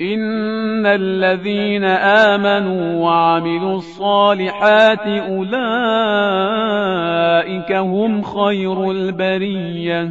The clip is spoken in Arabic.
إن الذين آمنوا وعملوا الصالحات أولئك هم خير البريه